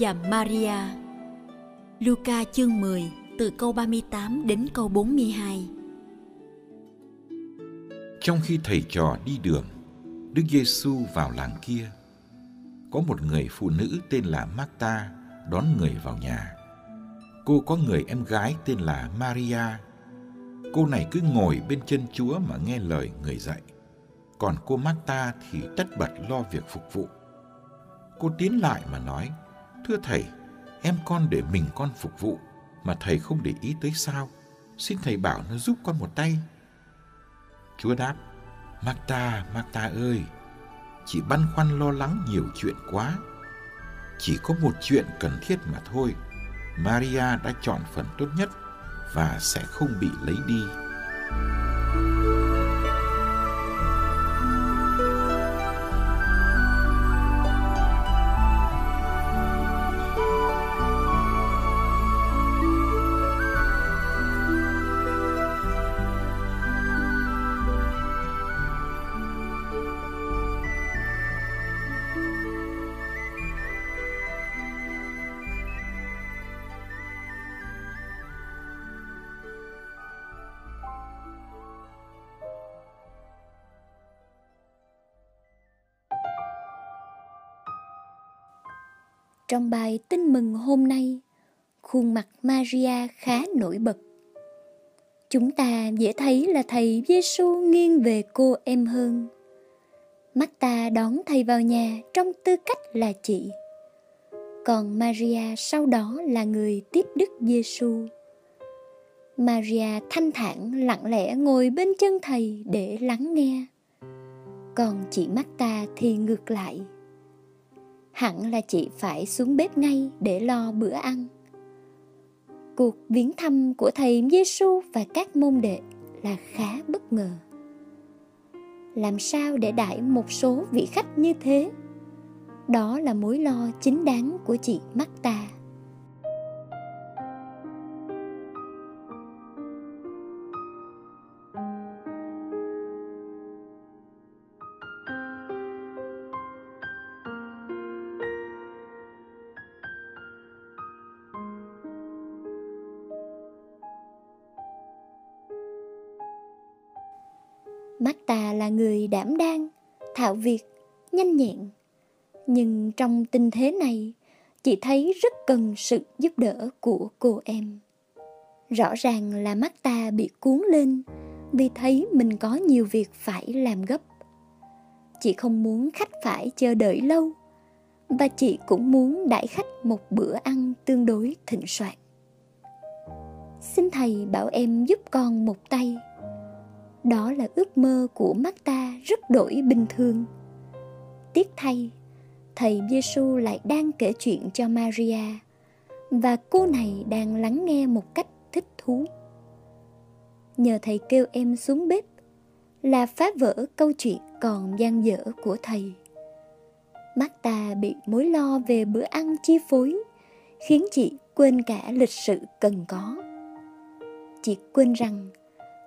và Maria Luca chương 10 từ câu 38 đến câu 42 Trong khi thầy trò đi đường, Đức Giêsu vào làng kia. Có một người phụ nữ tên là Marta đón người vào nhà. Cô có người em gái tên là Maria. Cô này cứ ngồi bên chân Chúa mà nghe lời người dạy. Còn cô Marta thì tất bật lo việc phục vụ. Cô tiến lại mà nói, Thưa Thầy, em con để mình con phục vụ, mà Thầy không để ý tới sao? Xin Thầy bảo nó giúp con một tay. Chúa đáp, Marta, Marta ơi, chị băn khoăn lo lắng nhiều chuyện quá. Chỉ có một chuyện cần thiết mà thôi. Maria đã chọn phần tốt nhất và sẽ không bị lấy đi. Trong bài tin mừng hôm nay, khuôn mặt Maria khá nổi bật. Chúng ta dễ thấy là thầy Giêsu nghiêng về cô em hơn. Mắt ta đón thầy vào nhà trong tư cách là chị. Còn Maria sau đó là người tiếp Đức Giêsu. Maria thanh thản lặng lẽ ngồi bên chân thầy để lắng nghe. Còn chị mắt ta thì ngược lại hẳn là chị phải xuống bếp ngay để lo bữa ăn. Cuộc viếng thăm của thầy Giêsu và các môn đệ là khá bất ngờ. Làm sao để đãi một số vị khách như thế? Đó là mối lo chính đáng của chị Marta. Ta là người đảm đang, thạo việc, nhanh nhẹn. Nhưng trong tình thế này, chị thấy rất cần sự giúp đỡ của cô em. Rõ ràng là mắt ta bị cuốn lên vì thấy mình có nhiều việc phải làm gấp. Chị không muốn khách phải chờ đợi lâu và chị cũng muốn đãi khách một bữa ăn tương đối thịnh soạn. Xin thầy bảo em giúp con một tay đó là ước mơ của Marta rất đổi bình thường. Tiếc thay, thầy Giêsu lại đang kể chuyện cho Maria và cô này đang lắng nghe một cách thích thú. Nhờ thầy kêu em xuống bếp là phá vỡ câu chuyện còn gian dở của thầy. Marta bị mối lo về bữa ăn chi phối khiến chị quên cả lịch sự cần có. Chị quên rằng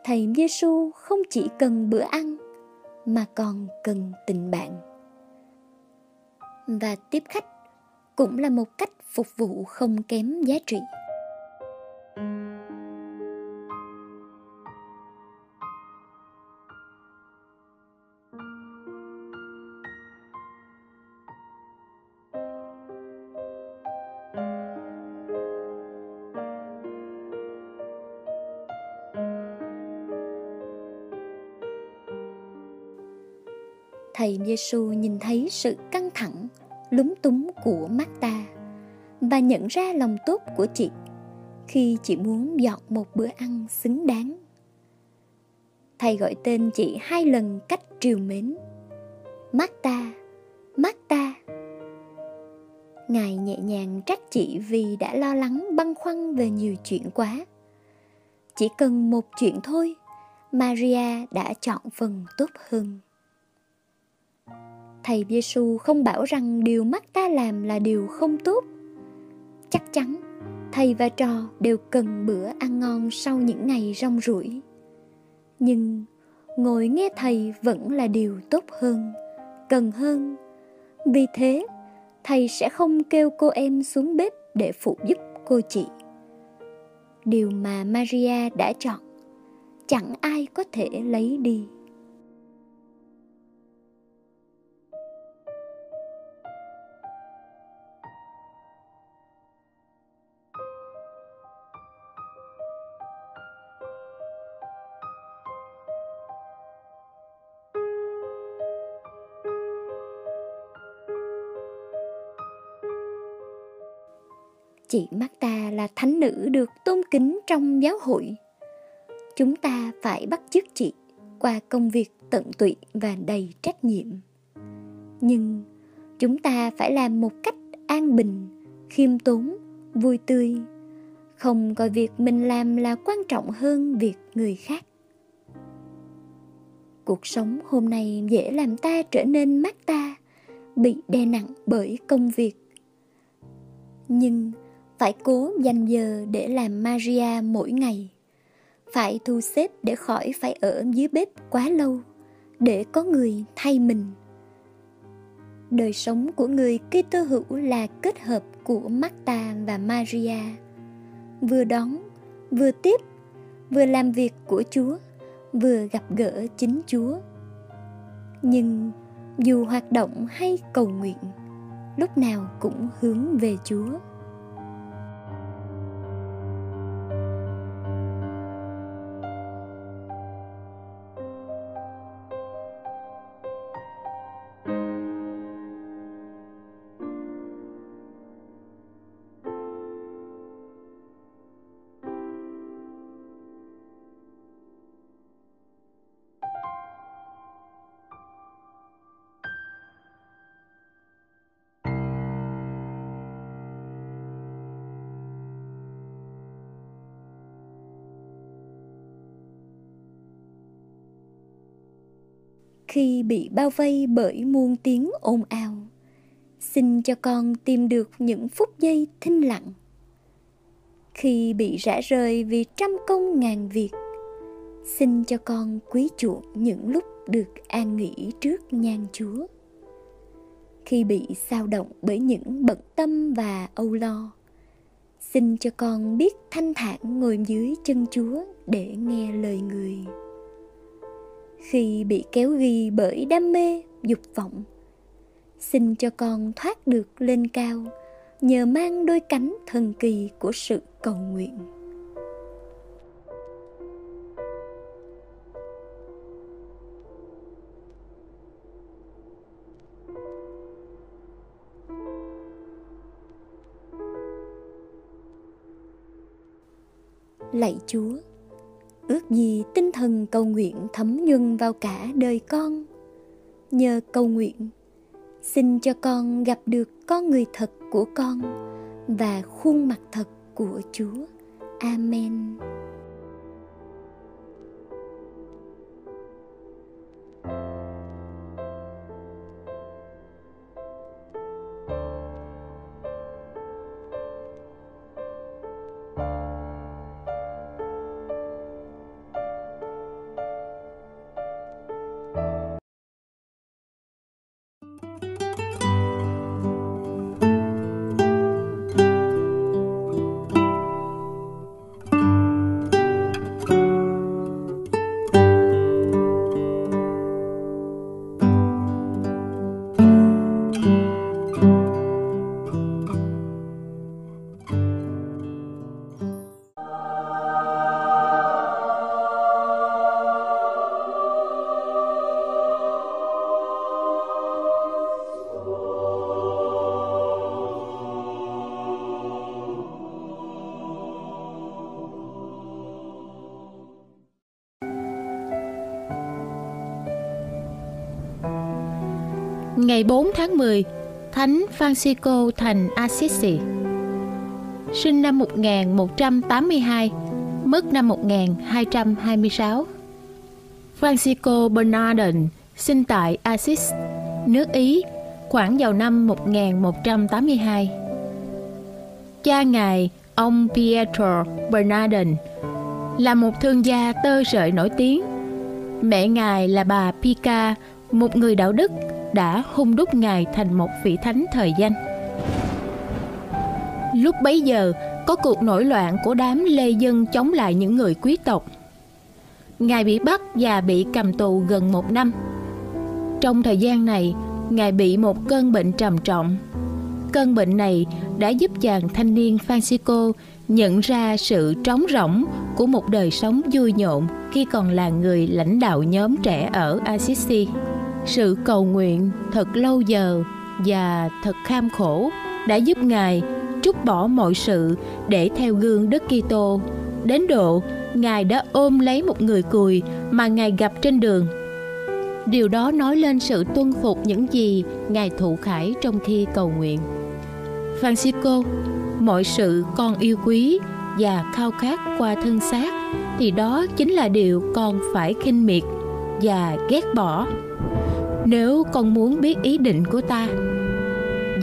thầy Giêsu không chỉ cần bữa ăn, mà còn cần tình bạn. Và tiếp khách cũng là một cách phục vụ không kém giá trị. Thầy Giêsu nhìn thấy sự căng thẳng, lúng túng của Marta và nhận ra lòng tốt của chị khi chị muốn dọn một bữa ăn xứng đáng. Thầy gọi tên chị hai lần cách triều mến. Marta, Marta. Ngài nhẹ nhàng trách chị vì đã lo lắng băn khoăn về nhiều chuyện quá. Chỉ cần một chuyện thôi, Maria đã chọn phần tốt hơn. Thầy Giêsu không bảo rằng điều mắt ta làm là điều không tốt. Chắc chắn thầy và trò đều cần bữa ăn ngon sau những ngày rong ruổi. Nhưng ngồi nghe thầy vẫn là điều tốt hơn, cần hơn. Vì thế, thầy sẽ không kêu cô em xuống bếp để phụ giúp cô chị. Điều mà Maria đã chọn chẳng ai có thể lấy đi. Chị Marta là thánh nữ được tôn kính trong giáo hội. Chúng ta phải bắt chước chị qua công việc tận tụy và đầy trách nhiệm. Nhưng chúng ta phải làm một cách an bình, khiêm tốn, vui tươi, không coi việc mình làm là quan trọng hơn việc người khác. Cuộc sống hôm nay dễ làm ta trở nên mát ta, bị đè nặng bởi công việc. Nhưng phải cố dành giờ để làm Maria mỗi ngày. Phải thu xếp để khỏi phải ở dưới bếp quá lâu, để có người thay mình. Đời sống của người Kitô hữu là kết hợp của Marta và Maria. Vừa đón, vừa tiếp, vừa làm việc của Chúa, vừa gặp gỡ chính Chúa. Nhưng dù hoạt động hay cầu nguyện, lúc nào cũng hướng về Chúa. Khi bị bao vây bởi muôn tiếng ồn ào. Xin cho con tìm được những phút giây thinh lặng. Khi bị rã rời vì trăm công ngàn việc, xin cho con quý chuộng những lúc được an nghỉ trước nhan chúa. Khi bị sao động bởi những bận tâm và âu lo, xin cho con biết thanh thản ngồi dưới chân chúa để nghe lời người khi bị kéo ghi bởi đam mê, dục vọng. Xin cho con thoát được lên cao, nhờ mang đôi cánh thần kỳ của sự cầu nguyện. Lạy chúa ước gì tinh thần cầu nguyện thấm nhuần vào cả đời con. Nhờ cầu nguyện, xin cho con gặp được con người thật của con và khuôn mặt thật của chúa. Amen. Ngày 4 tháng 10, Thánh Francisco thành Assisi. Sinh năm 1182, mất năm 1226. Francisco Bernardin sinh tại Assis, nước Ý, khoảng vào năm 1182. Cha ngài, ông Pietro Bernardin, là một thương gia tơ sợi nổi tiếng. Mẹ ngài là bà Pica, một người đạo đức đã hung đúc ngài thành một vị thánh thời danh Lúc bấy giờ có cuộc nổi loạn của đám lê dân chống lại những người quý tộc. Ngài bị bắt và bị cầm tù gần một năm. Trong thời gian này, Ngài bị một cơn bệnh trầm trọng. Cơn bệnh này đã giúp chàng thanh niên Francisco nhận ra sự trống rỗng của một đời sống vui nhộn khi còn là người lãnh đạo nhóm trẻ ở Assisi. Sự cầu nguyện thật lâu giờ và thật kham khổ đã giúp Ngài trút bỏ mọi sự để theo gương Đức Kitô. Đến độ Ngài đã ôm lấy một người cùi mà Ngài gặp trên đường. Điều đó nói lên sự tuân phục những gì Ngài thụ khải trong khi cầu nguyện. Francisco, mọi sự con yêu quý và khao khát qua thân xác thì đó chính là điều con phải khinh miệt và ghét bỏ nếu con muốn biết ý định của ta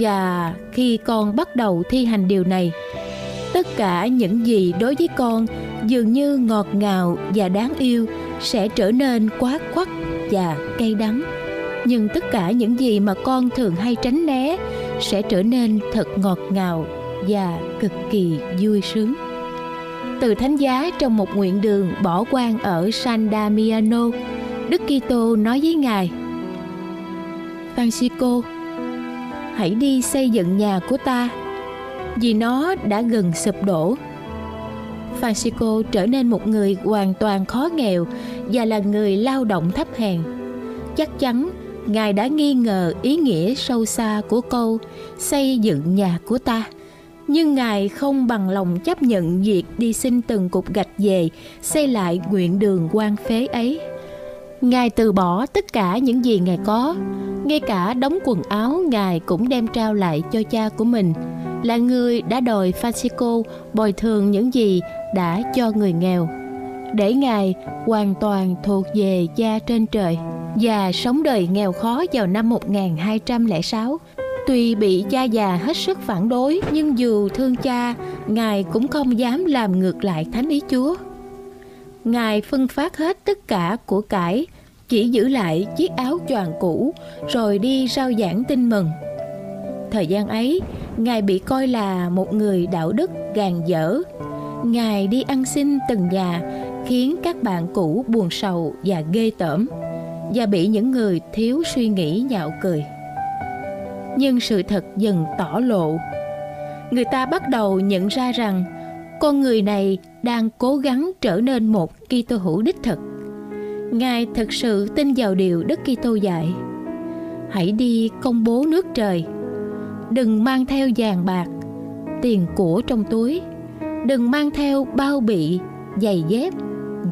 và khi con bắt đầu thi hành điều này tất cả những gì đối với con dường như ngọt ngào và đáng yêu sẽ trở nên quá quắt và cay đắng. Nhưng tất cả những gì mà con thường hay tránh né sẽ trở nên thật ngọt ngào và cực kỳ vui sướng. Từ thánh giá trong một nguyện đường bỏ quan ở San Damiano, Đức Kitô nói với Ngài: Francisco, hãy đi xây dựng nhà của ta, vì nó đã gần sụp đổ. Francisco trở nên một người hoàn toàn khó nghèo và là người lao động thấp hèn. Chắc chắn Ngài đã nghi ngờ ý nghĩa sâu xa của câu xây dựng nhà của ta nhưng ngài không bằng lòng chấp nhận việc đi xin từng cục gạch về xây lại nguyện đường quan phế ấy ngài từ bỏ tất cả những gì ngài có. Ngay cả đống quần áo ngài cũng đem trao lại cho cha của mình. Là người đã đòi Francisco bồi thường những gì đã cho người nghèo. Để ngài hoàn toàn thuộc về cha trên trời và sống đời nghèo khó vào năm 1206 Tuy bị cha già hết sức phản đối, nhưng dù thương cha, Ngài cũng không dám làm ngược lại thánh ý Chúa. Ngài phân phát hết tất cả của cải, chỉ giữ lại chiếc áo choàng cũ, rồi đi rao giảng tin mừng. Thời gian ấy, Ngài bị coi là một người đạo đức gàn dở. Ngài đi ăn xin từng nhà, khiến các bạn cũ buồn sầu và ghê tởm, và bị những người thiếu suy nghĩ nhạo cười nhưng sự thật dần tỏ lộ người ta bắt đầu nhận ra rằng con người này đang cố gắng trở nên một Kitô hữu đích thực. Ngài thực sự tin vào điều Đức Kitô dạy. Hãy đi công bố nước trời. Đừng mang theo vàng bạc, tiền của trong túi. Đừng mang theo bao bị, giày dép,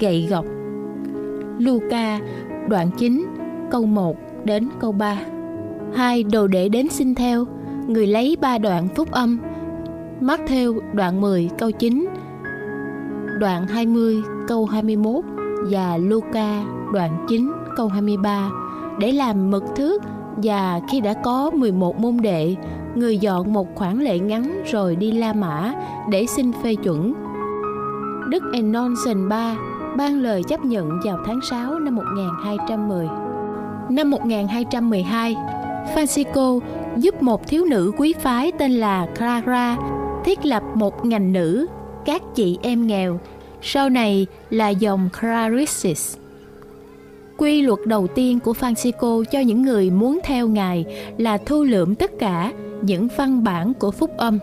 gậy gọc. Luca đoạn 9 câu 1 đến câu 3 hai đồ đệ đến xin theo người lấy ba đoạn phúc âm mắc theo đoạn 10 câu 9 đoạn 20 câu 21 và Luca đoạn 9 câu 23 để làm mật thước và khi đã có 11 môn đệ, người dọn một khoản lệ ngắn rồi đi La Mã để xin phê chuẩn. Đức Enonson ba ban lời chấp nhận vào tháng 6 năm 1210. Năm 1212, Francisco giúp một thiếu nữ quý phái tên là Clara thiết lập một ngành nữ các chị em nghèo, sau này là dòng Clarissis. Quy luật đầu tiên của Francisco cho những người muốn theo Ngài là thu lượm tất cả những văn bản của phúc âm.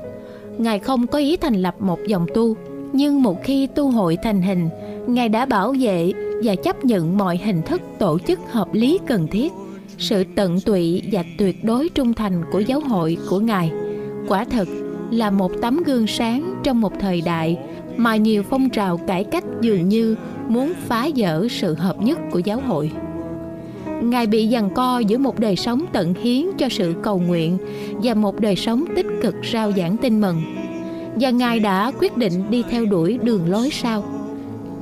Ngài không có ý thành lập một dòng tu, nhưng một khi tu hội thành hình, Ngài đã bảo vệ và chấp nhận mọi hình thức tổ chức hợp lý cần thiết sự tận tụy và tuyệt đối trung thành của giáo hội của ngài quả thật là một tấm gương sáng trong một thời đại mà nhiều phong trào cải cách dường như muốn phá vỡ sự hợp nhất của giáo hội. Ngài bị giằng co giữa một đời sống tận hiến cho sự cầu nguyện và một đời sống tích cực rao giảng tin mừng. Và ngài đã quyết định đi theo đuổi đường lối sau.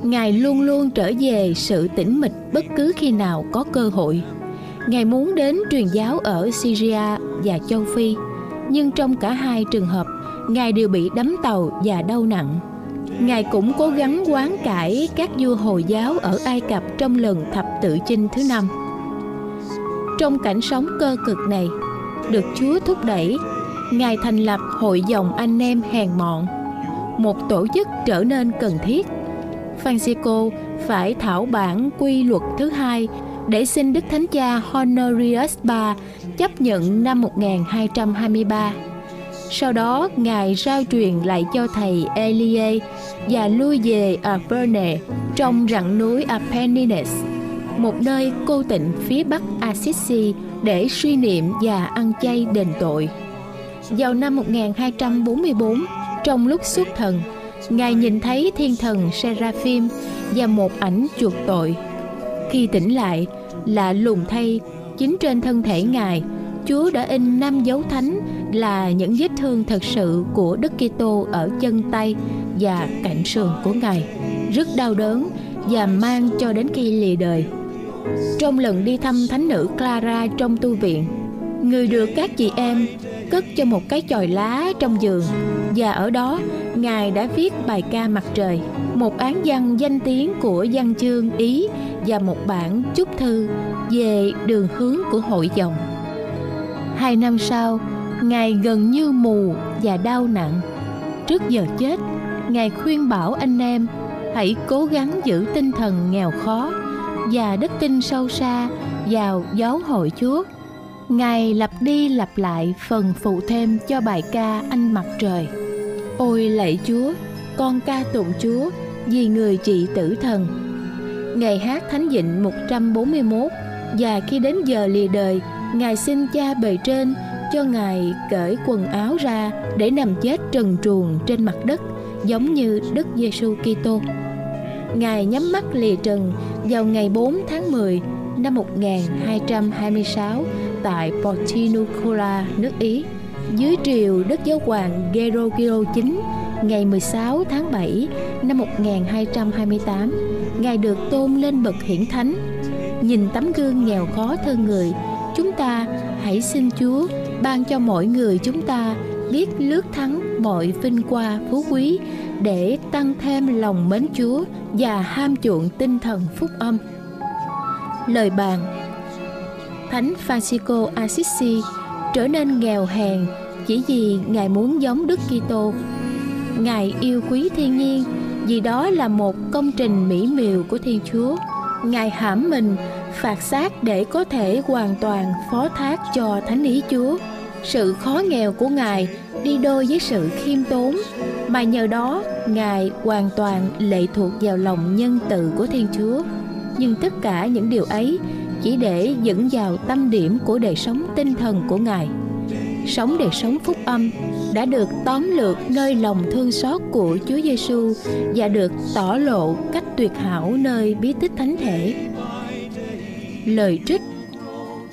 Ngài luôn luôn trở về sự tĩnh mịch bất cứ khi nào có cơ hội. Ngài muốn đến truyền giáo ở Syria và châu Phi, nhưng trong cả hai trường hợp, Ngài đều bị đấm tàu và đau nặng. Ngài cũng cố gắng quán cải các vua Hồi giáo ở Ai Cập trong lần thập tự chinh thứ năm. Trong cảnh sống cơ cực này, được Chúa thúc đẩy, Ngài thành lập Hội dòng anh em hèn mọn, một tổ chức trở nên cần thiết. Francisco phải thảo bản quy luật thứ hai để xin Đức Thánh Cha Honorius III chấp nhận năm 1223. Sau đó, Ngài giao truyền lại cho thầy Elie và lui về Aperne trong rặng núi Apennines, một nơi cô tịnh phía bắc Assisi để suy niệm và ăn chay đền tội. Vào năm 1244, trong lúc xuất thần, Ngài nhìn thấy thiên thần Seraphim và một ảnh chuộc tội. Khi tỉnh lại, lạ lùng thay, chính trên thân thể Ngài, Chúa đã in năm dấu thánh là những vết thương thật sự của Đức Kitô ở chân tay và cạnh sườn của Ngài, rất đau đớn và mang cho đến khi lìa đời. Trong lần đi thăm thánh nữ Clara trong tu viện, người được các chị em cất cho một cái chòi lá trong giường và ở đó ngài đã viết bài ca mặt trời một án văn danh tiếng của văn chương ý và một bản chúc thư về đường hướng của hội dòng hai năm sau ngài gần như mù và đau nặng trước giờ chết ngài khuyên bảo anh em hãy cố gắng giữ tinh thần nghèo khó và đức tin sâu xa vào giáo hội chúa Ngài lặp đi lặp lại phần phụ thêm cho bài ca Anh Mặt Trời. Ôi lạy Chúa, con ca tụng Chúa vì người trị tử thần. ngài hát Thánh Dịnh 141 và khi đến giờ lìa đời, Ngài xin cha bề trên cho Ngài cởi quần áo ra để nằm chết trần truồng trên mặt đất giống như Đức Giêsu Kitô. Ngài nhắm mắt lìa trần vào ngày 4 tháng 10 năm 1226 tại Portinucola, nước Ý, dưới triều Đức Giáo hoàng Gerogio IX ngày 16 tháng 7 năm 1228, Ngài được tôn lên bậc hiển thánh. Nhìn tấm gương nghèo khó thân người, chúng ta hãy xin Chúa ban cho mỗi người chúng ta biết lướt thắng mọi vinh qua phú quý để tăng thêm lòng mến Chúa và ham chuộng tinh thần phúc âm. Lời bàn Thánh Francisco Assisi trở nên nghèo hèn chỉ vì Ngài muốn giống Đức Kitô. Ngài yêu quý thiên nhiên vì đó là một công trình mỹ miều của Thiên Chúa. Ngài hãm mình phạt xác để có thể hoàn toàn phó thác cho Thánh ý Chúa. Sự khó nghèo của Ngài đi đôi với sự khiêm tốn, mà nhờ đó Ngài hoàn toàn lệ thuộc vào lòng nhân từ của Thiên Chúa. Nhưng tất cả những điều ấy chỉ để dẫn vào tâm điểm của đời sống tinh thần của Ngài. Sống đời sống phúc âm đã được tóm lược nơi lòng thương xót của Chúa Giêsu và được tỏ lộ cách tuyệt hảo nơi bí tích thánh thể. Lời trích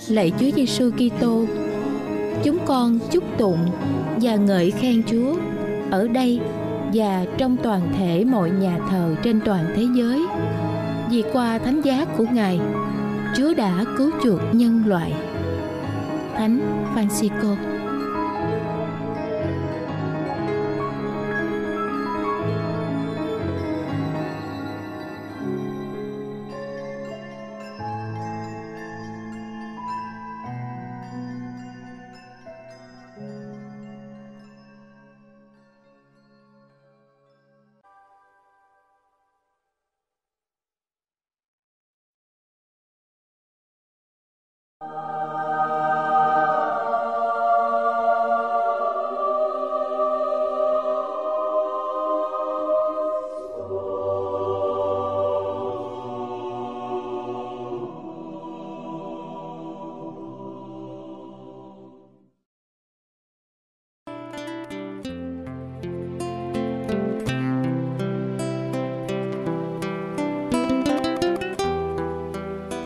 Lạy Chúa Giêsu Kitô, chúng con chúc tụng và ngợi khen Chúa ở đây và trong toàn thể mọi nhà thờ trên toàn thế giới. Vì qua thánh giá của Ngài, Chúa đã cứu chuộc nhân loại. Thánh Francisco